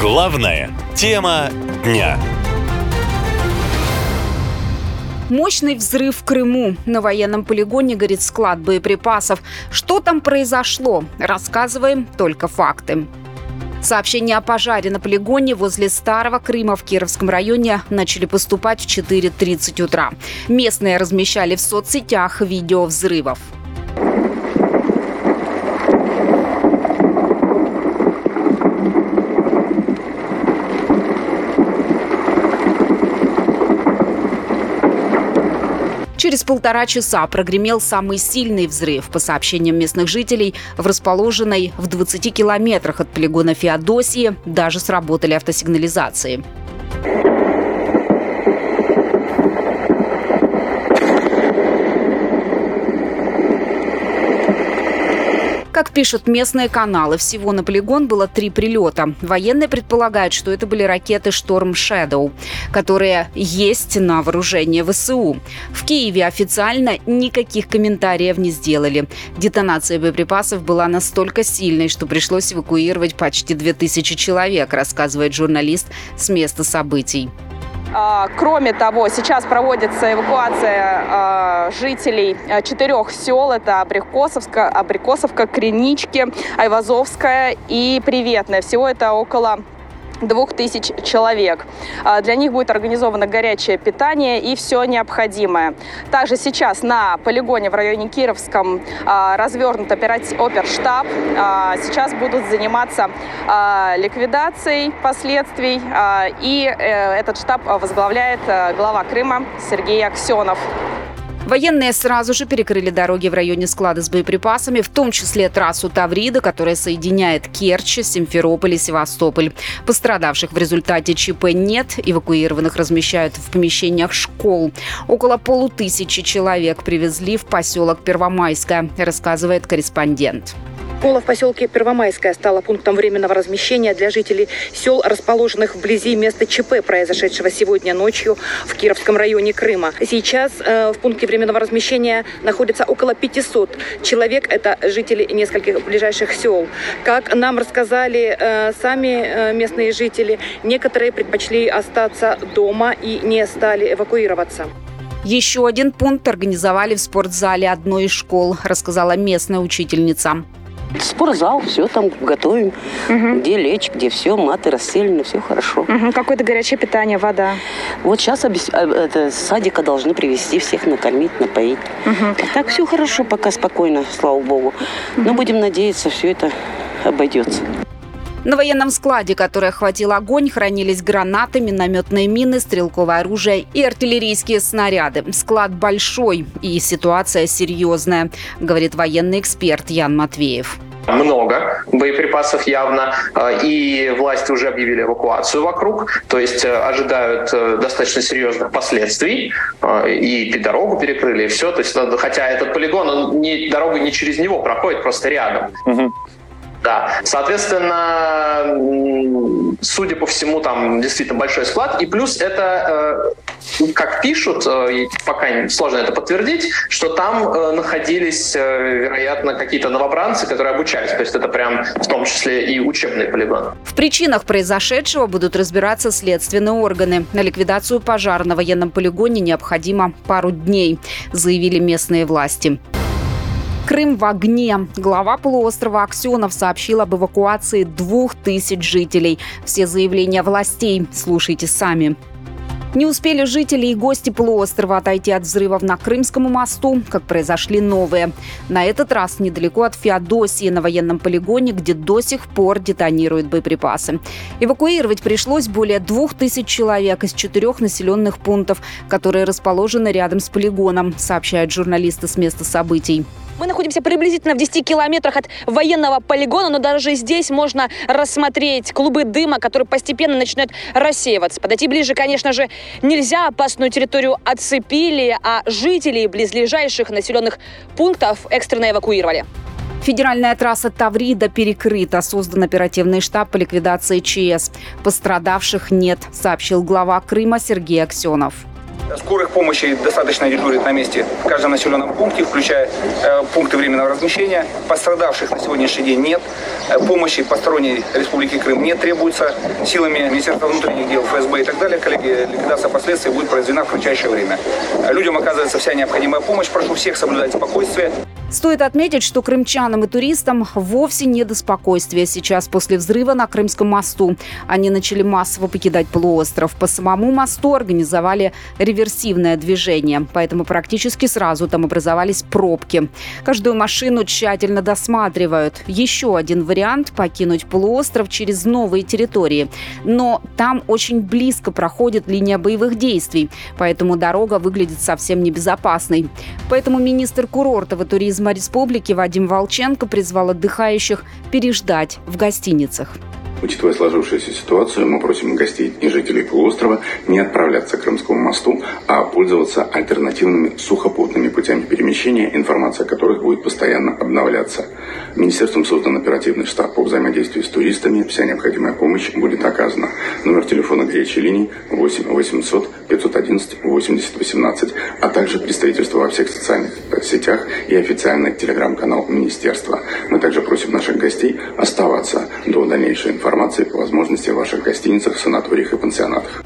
Главная тема дня. Мощный взрыв в Крыму. На военном полигоне горит склад боеприпасов. Что там произошло? Рассказываем только факты. Сообщения о пожаре на полигоне возле Старого Крыма в Кировском районе начали поступать в 4.30 утра. Местные размещали в соцсетях видео взрывов. Через полтора часа прогремел самый сильный взрыв. По сообщениям местных жителей, в расположенной в 20 километрах от полигона Феодосии даже сработали автосигнализации. Как пишут местные каналы, всего на полигон было три прилета. Военные предполагают, что это были ракеты «Шторм Shadow», которые есть на вооружении ВСУ. В Киеве официально никаких комментариев не сделали. Детонация боеприпасов была настолько сильной, что пришлось эвакуировать почти 2000 человек, рассказывает журналист с места событий. А, кроме того, сейчас проводится эвакуация а, жителей а, четырех сел. Это Абрикосовка, Абрикосовка, Кринички, Айвазовская и Приветная. Всего это около двух тысяч человек. А, для них будет организовано горячее питание и все необходимое. Также сейчас на полигоне в районе Кировском а, развернут оперштаб. А, сейчас будут заниматься ликвидацией последствий. И э, этот штаб возглавляет э, глава Крыма Сергей Аксенов. Военные сразу же перекрыли дороги в районе склада с боеприпасами, в том числе трассу Таврида, которая соединяет Керчь, Симферополь и Севастополь. Пострадавших в результате ЧП нет, эвакуированных размещают в помещениях школ. Около полутысячи человек привезли в поселок Первомайское, рассказывает корреспондент. Школа в поселке Первомайская стала пунктом временного размещения для жителей сел, расположенных вблизи места ЧП, произошедшего сегодня ночью в Кировском районе Крыма. Сейчас э, в пункте временного размещения находится около 500 человек. Это жители нескольких ближайших сел. Как нам рассказали э, сами э, местные жители, некоторые предпочли остаться дома и не стали эвакуироваться. Еще один пункт организовали в спортзале одной из школ, рассказала местная учительница. Спортзал, все там готовим. Угу. Где лечь, где все, маты расстелены, все хорошо. Угу. Какое-то горячее питание, вода. Вот сейчас обес... А, это, садика должны привезти, всех накормить, напоить. Угу. так все хорошо, пока спокойно, слава богу. Угу. Но будем надеяться, все это обойдется. На военном складе, который охватил огонь, хранились гранаты, минометные мины, стрелковое оружие и артиллерийские снаряды. Склад большой и ситуация серьезная, говорит военный эксперт Ян Матвеев много боеприпасов явно, э, и власти уже объявили эвакуацию вокруг, то есть э, ожидают э, достаточно серьезных последствий, и дорогу перекрыли, и все, то есть, хотя этот полигон, он не, дорога не через него проходит, просто рядом. Угу. Да, соответственно, судя по всему, там действительно большой склад. И плюс это, э, как пишут, э, пока сложно это подтвердить, что там э, находились, вероятно, какие-то новобранцы, которые обучались. То есть это прям в том числе и учебный полигон. В причинах произошедшего будут разбираться следственные органы. На ликвидацию пожара на военном полигоне необходимо пару дней, заявили местные власти. Крым в огне. Глава полуострова Аксенов сообщил об эвакуации двух тысяч жителей. Все заявления властей слушайте сами. Не успели жители и гости полуострова отойти от взрывов на Крымском мосту, как произошли новые. На этот раз недалеко от Феодосии на военном полигоне, где до сих пор детонируют боеприпасы. Эвакуировать пришлось более двух тысяч человек из четырех населенных пунктов, которые расположены рядом с полигоном, сообщают журналисты с места событий. Мы находимся приблизительно в 10 километрах от военного полигона, но даже здесь можно рассмотреть клубы дыма, которые постепенно начинают рассеиваться. Подойти ближе, конечно же, нельзя. Опасную территорию отцепили, а жителей близлежащих населенных пунктов экстренно эвакуировали. Федеральная трасса Таврида перекрыта. Создан оперативный штаб по ликвидации ЧС. Пострадавших нет, сообщил глава Крыма Сергей Аксенов. Скорых помощи достаточно дежурит на месте в каждом населенном пункте, включая э, пункты временного размещения. Пострадавших на сегодняшний день нет. Э, помощи посторонней Республики Крым не требуется. Силами Министерства внутренних дел, ФСБ и так далее, коллеги, ликвидация последствий будет произведена в кратчайшее время. Людям оказывается вся необходимая помощь. Прошу всех соблюдать спокойствие. Стоит отметить, что крымчанам и туристам вовсе не до спокойствия сейчас после взрыва на Крымском мосту. Они начали массово покидать полуостров. По самому мосту организовали реверсивное движение, поэтому практически сразу там образовались пробки. Каждую машину тщательно досматривают. Еще один вариант – покинуть полуостров через новые территории. Но там очень близко проходит линия боевых действий, поэтому дорога выглядит совсем небезопасной. Поэтому министр курортов и туризма туризма республики Вадим Волченко призвал отдыхающих переждать в гостиницах. Учитывая сложившуюся ситуацию, мы просим гостей и жителей полуострова не отправляться к Крымскому мосту, а пользоваться альтернативными сухопутными путями перемещения, информация о которых будет постоянно обновляться. Министерством создан оперативный штаб по взаимодействию с туристами. Вся необходимая помощь будет оказана. Номер телефона горячей линии 8 800 511 80 18, а также представительство во всех социальных сетях и официальный телеграм-канал Министерства. Мы также просим наших гостей оставаться до дальнейшей информации информации по возможности в ваших гостиницах, санаториях и пансионатах.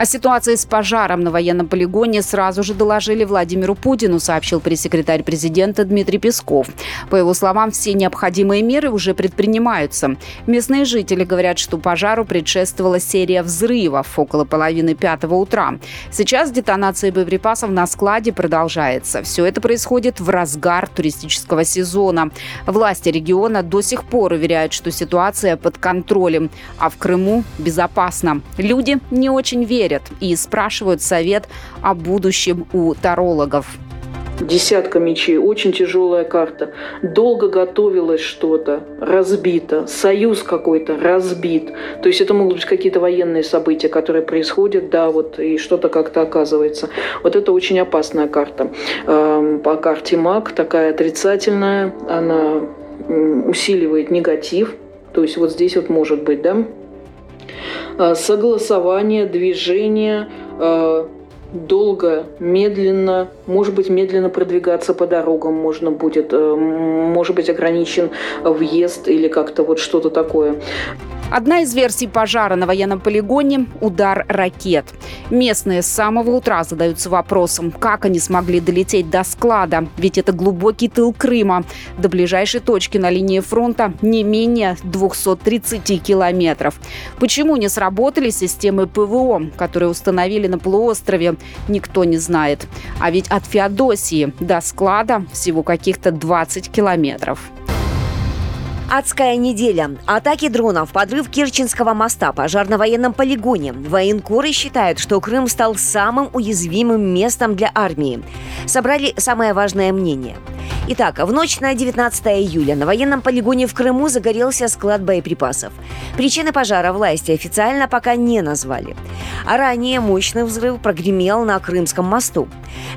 О ситуации с пожаром на военном полигоне сразу же доложили Владимиру Путину, сообщил пресс-секретарь президента Дмитрий Песков. По его словам, все необходимые меры уже предпринимаются. Местные жители говорят, что пожару предшествовала серия взрывов около половины пятого утра. Сейчас детонация боеприпасов на складе продолжается. Все это происходит в разгар туристического сезона. Власти региона до сих пор уверяют, что ситуация под контролем, а в Крыму безопасно. Люди не очень верят верят и спрашивают совет о будущем у тарологов. Десятка мечей, очень тяжелая карта. Долго готовилось что-то, разбито. Союз какой-то разбит. То есть это могут быть какие-то военные события, которые происходят, да, вот, и что-то как-то оказывается. Вот это очень опасная карта. Эм, по карте МАК такая отрицательная, она усиливает негатив. То есть вот здесь вот может быть, да, согласование, движение, э, долго, медленно, может быть, медленно продвигаться по дорогам можно будет, э, может быть, ограничен въезд или как-то вот что-то такое. Одна из версий пожара на военном полигоне – удар ракет. Местные с самого утра задаются вопросом, как они смогли долететь до склада, ведь это глубокий тыл Крыма. До ближайшей точки на линии фронта не менее 230 километров. Почему не сработали системы ПВО, которые установили на полуострове, никто не знает. А ведь от Феодосии до склада всего каких-то 20 километров. Адская неделя. Атаки дронов, подрыв Керченского моста, пожар на военном полигоне. Военкоры считают, что Крым стал самым уязвимым местом для армии. Собрали самое важное мнение. Итак, в ночь на 19 июля на военном полигоне в Крыму загорелся склад боеприпасов. Причины пожара власти официально пока не назвали. А ранее мощный взрыв прогремел на Крымском мосту.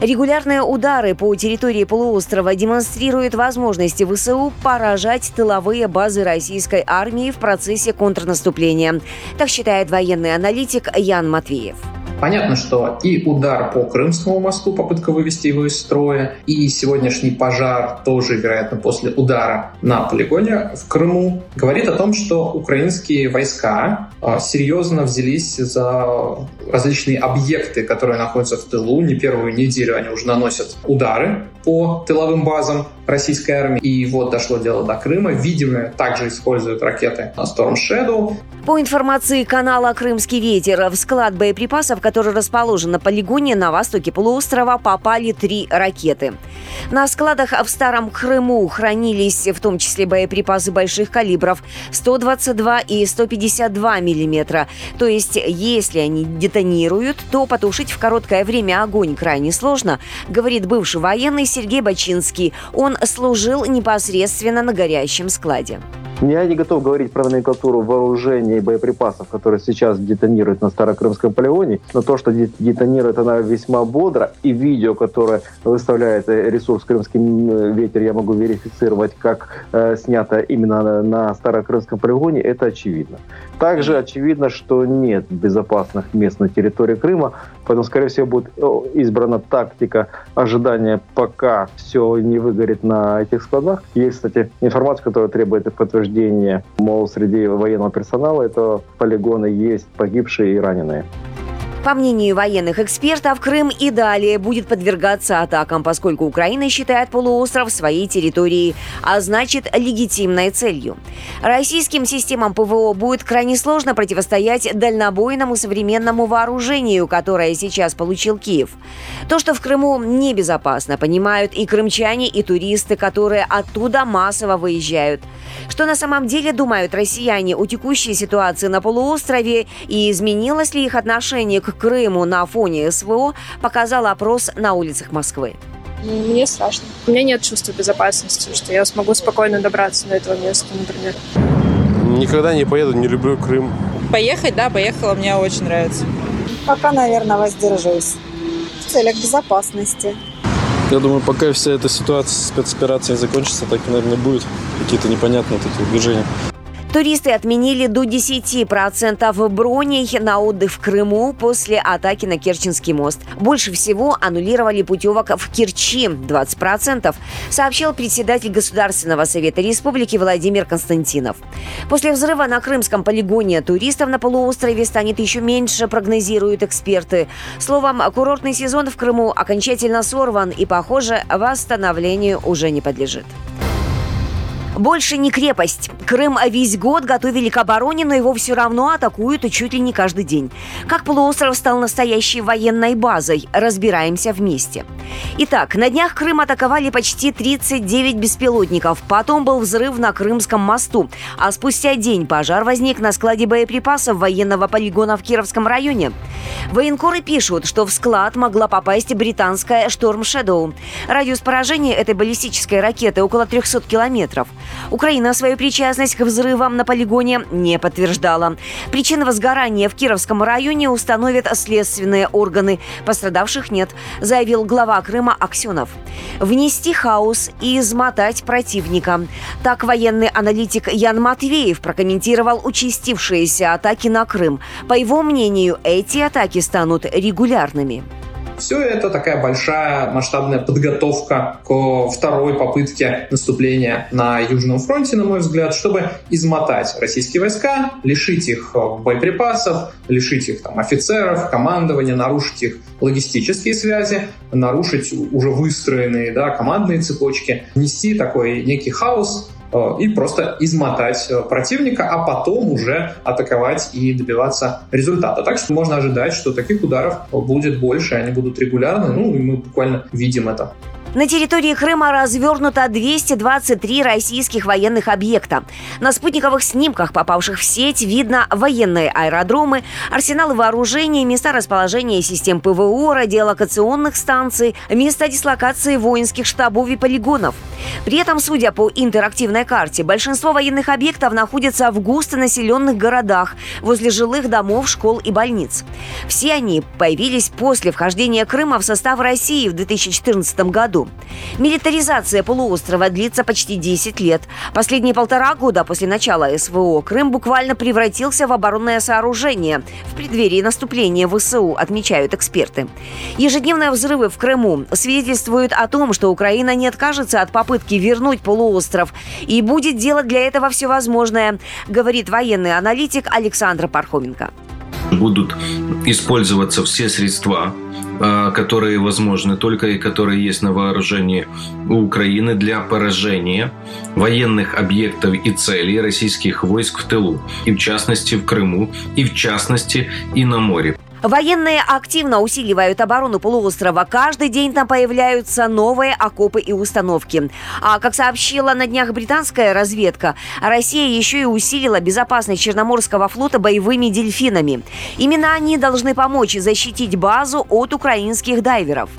Регулярные удары по территории полуострова демонстрируют возможности ВСУ поражать тыловые базы российской армии в процессе контрнаступления. Так считает военный аналитик Ян Матвеев. Понятно, что и удар по Крымскому мосту, попытка вывести его из строя, и сегодняшний пожар, тоже, вероятно, после удара на полигоне в Крыму, говорит о том, что украинские войска а, серьезно взялись за различные объекты, которые находятся в тылу. Не первую неделю они уже наносят удары по тыловым базам российской армии. И вот дошло дело до Крыма. Видимо, также используют ракеты Storm Shadow. По информации канала «Крымский ветер», в склад боеприпасов, который расположен на полигоне на востоке полуострова, попали три ракеты. На складах в Старом Крыму хранились в том числе боеприпасы больших калибров 122 и 152 миллиметра. То есть, если они детонируют, то потушить в короткое время огонь крайне сложно, говорит бывший военный Сергей Бачинский. Он служил непосредственно на горящем складе. Я не готов говорить про номенклатуру вооружения и боеприпасов, которые сейчас детонируют на Старокрымском полигоне, но то, что детонирует она весьма бодро, и видео, которое выставляет э, ресурс «Крымский ветер», я могу верифицировать, как э, снято именно на Старокрымском полигоне, это очевидно. Также очевидно, что нет безопасных мест на территории Крыма, поэтому, скорее всего, будет избрана тактика ожидания, пока все не выгорит на этих складах. Есть, кстати, информация, которая требует подтверждения, мол, среди военного персонала это полигоны есть погибшие и раненые. По мнению военных экспертов, Крым и далее будет подвергаться атакам, поскольку Украина считает полуостров своей территорией, а значит легитимной целью. Российским системам ПВО будет крайне сложно противостоять дальнобойному современному вооружению, которое сейчас получил Киев. То, что в Крыму небезопасно, понимают и крымчане, и туристы, которые оттуда массово выезжают. Что на самом деле думают россияне о текущей ситуации на полуострове и изменилось ли их отношение к Крыму на фоне СВО, показал опрос на улицах Москвы. Мне страшно. У меня нет чувства безопасности, что я смогу спокойно добраться до этого места, например. Никогда не поеду, не люблю Крым. Поехать, да, поехала, мне очень нравится. Пока, наверное, воздержусь. В целях безопасности. Я думаю, пока вся эта ситуация с спецоперацией закончится, так, наверное, будет. Какие-то непонятные такие движения. Туристы отменили до 10% броней на отдых в Крыму после атаки на Керченский мост. Больше всего аннулировали путевок в Керчи – 20%, сообщил председатель Государственного совета республики Владимир Константинов. После взрыва на крымском полигоне туристов на полуострове станет еще меньше, прогнозируют эксперты. Словом, курортный сезон в Крыму окончательно сорван и, похоже, восстановлению уже не подлежит. Больше не крепость. Крым весь год готовили к обороне, но его все равно атакуют и чуть ли не каждый день. Как полуостров стал настоящей военной базой? Разбираемся вместе. Итак, на днях Крым атаковали почти 39 беспилотников. Потом был взрыв на Крымском мосту. А спустя день пожар возник на складе боеприпасов военного полигона в Кировском районе. Военкоры пишут, что в склад могла попасть британская Storm Shadow. Радиус поражения этой баллистической ракеты около 300 километров. Украина свою причастность к взрывам на полигоне не подтверждала. Причины возгорания в Кировском районе установят следственные органы. Пострадавших нет, заявил глава Крыма Аксенов. Внести хаос и измотать противника. Так военный аналитик Ян Матвеев прокомментировал участившиеся атаки на Крым. По его мнению, эти атаки станут регулярными. Все это такая большая масштабная подготовка к второй попытке наступления на Южном фронте, на мой взгляд, чтобы измотать российские войска, лишить их э, боеприпасов, лишить их там, офицеров, командования, нарушить их логистические связи, нарушить уже выстроенные да, командные цепочки, внести такой некий хаос и просто измотать э, противника, а потом уже атаковать и добиваться результата. Так что можно ожидать, что таких ударов будет больше, они будут регулярны, ну и мы буквально видим это. На территории Крыма развернуто 223 российских военных объекта. На спутниковых снимках, попавших в сеть, видно военные аэродромы, арсеналы вооружений, места расположения систем ПВО, радиолокационных станций, места дислокации воинских штабов и полигонов. При этом, судя по интерактивной карте, большинство военных объектов находятся в густонаселенных городах, возле жилых домов, школ и больниц. Все они появились после вхождения Крыма в состав России в 2014 году. Милитаризация полуострова длится почти 10 лет. Последние полтора года после начала СВО Крым буквально превратился в оборонное сооружение в преддверии наступления ВСУ, отмечают эксперты. Ежедневные взрывы в Крыму свидетельствуют о том, что Украина не откажется от попытки вернуть полуостров и будет делать для этого все возможное, говорит военный аналитик Александр Пархоменко. Будут использоваться все средства а, которые возможны только и которые есть на вооружении у Украины для поражения военных объектов и целей российских войск в тылу, и в частности в Крыму, и в частности и на море. Военные активно усиливают оборону полуострова. Каждый день там появляются новые окопы и установки. А как сообщила на днях британская разведка, Россия еще и усилила безопасность Черноморского флота боевыми дельфинами. Именно они должны помочь защитить базу от украинских дайверов.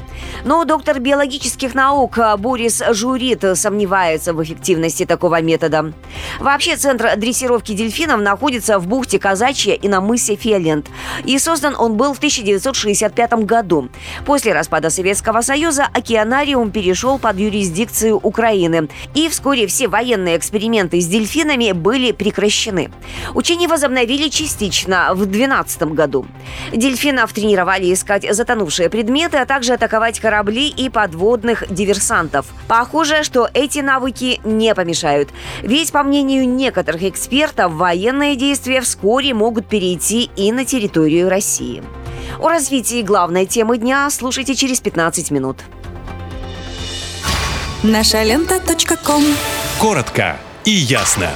Но доктор биологических наук Борис Журит сомневается в эффективности такого метода. Вообще, центр дрессировки дельфинов находится в бухте Казачья и на мысе Фиолент. И создан он был в 1965 году. После распада Советского Союза океанариум перешел под юрисдикцию Украины. И вскоре все военные эксперименты с дельфинами были прекращены. Учения возобновили частично в 2012 году. Дельфинов тренировали искать затонувшие предметы, а также атаковать корабли и подводных диверсантов. Похоже, что эти навыки не помешают. Ведь, по мнению некоторых экспертов, военные действия вскоре могут перейти и на территорию России. О развитии главной темы дня слушайте через 15 минут. Наша лента. Коротко и ясно.